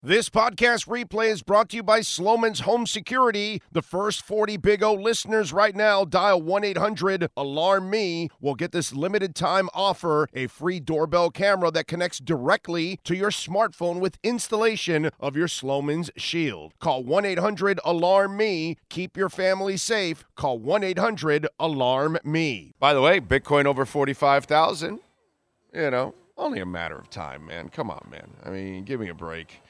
This podcast replay is brought to you by Sloman's Home Security. The first 40 Big O listeners right now dial 1 800 Alarm Me will get this limited time offer a free doorbell camera that connects directly to your smartphone with installation of your Sloman's Shield. Call 1 800 Alarm Me. Keep your family safe. Call 1 800 Alarm Me. By the way, Bitcoin over 45,000. You know, only a matter of time, man. Come on, man. I mean, give me a break.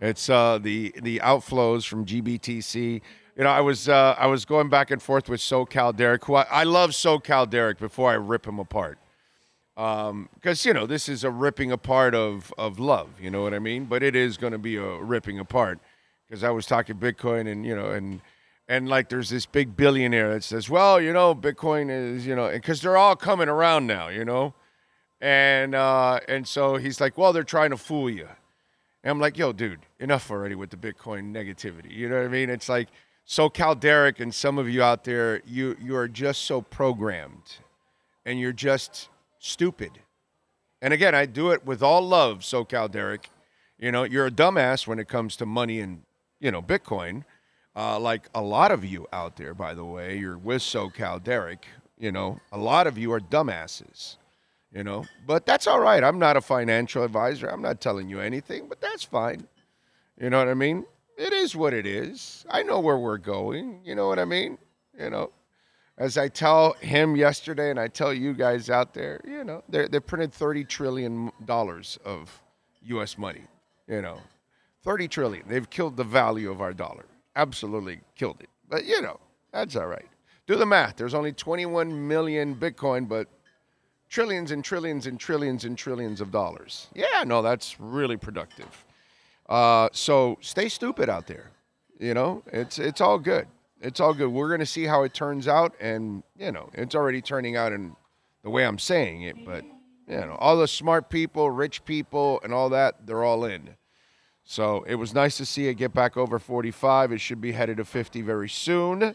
It's uh, the the outflows from GBTC. You know, I was uh, I was going back and forth with SoCal Derek, who I, I love SoCal Derek before I rip him apart, because um, you know this is a ripping apart of of love. You know what I mean? But it is going to be a ripping apart because I was talking Bitcoin and you know and and like there's this big billionaire that says, well, you know, Bitcoin is you know because they're all coming around now, you know, and uh, and so he's like, well, they're trying to fool you. And I'm like, yo, dude, enough already with the Bitcoin negativity. You know what I mean? It's like SoCal Derek and some of you out there, you you are just so programmed and you're just stupid. And again, I do it with all love, SoCal Derek. You know, you're a dumbass when it comes to money and, you know, Bitcoin. Uh, like a lot of you out there, by the way, you're with SoCal Derek. You know, a lot of you are dumbasses you know. But that's all right. I'm not a financial advisor. I'm not telling you anything, but that's fine. You know what I mean? It is what it is. I know where we're going. You know what I mean? You know, as I tell him yesterday, and I tell you guys out there, you know, they they printed thirty trillion dollars of U.S. money. You know, thirty trillion. They've killed the value of our dollar. Absolutely killed it. But you know, that's all right. Do the math. There's only 21 million Bitcoin, but trillions and trillions and trillions and trillions of dollars. Yeah, no, that's really productive. Uh, so stay stupid out there. You know, it's it's all good. It's all good. We're gonna see how it turns out, and you know, it's already turning out in the way I'm saying it. But you know, all the smart people, rich people, and all that, they're all in. So it was nice to see it get back over 45. It should be headed to 50 very soon.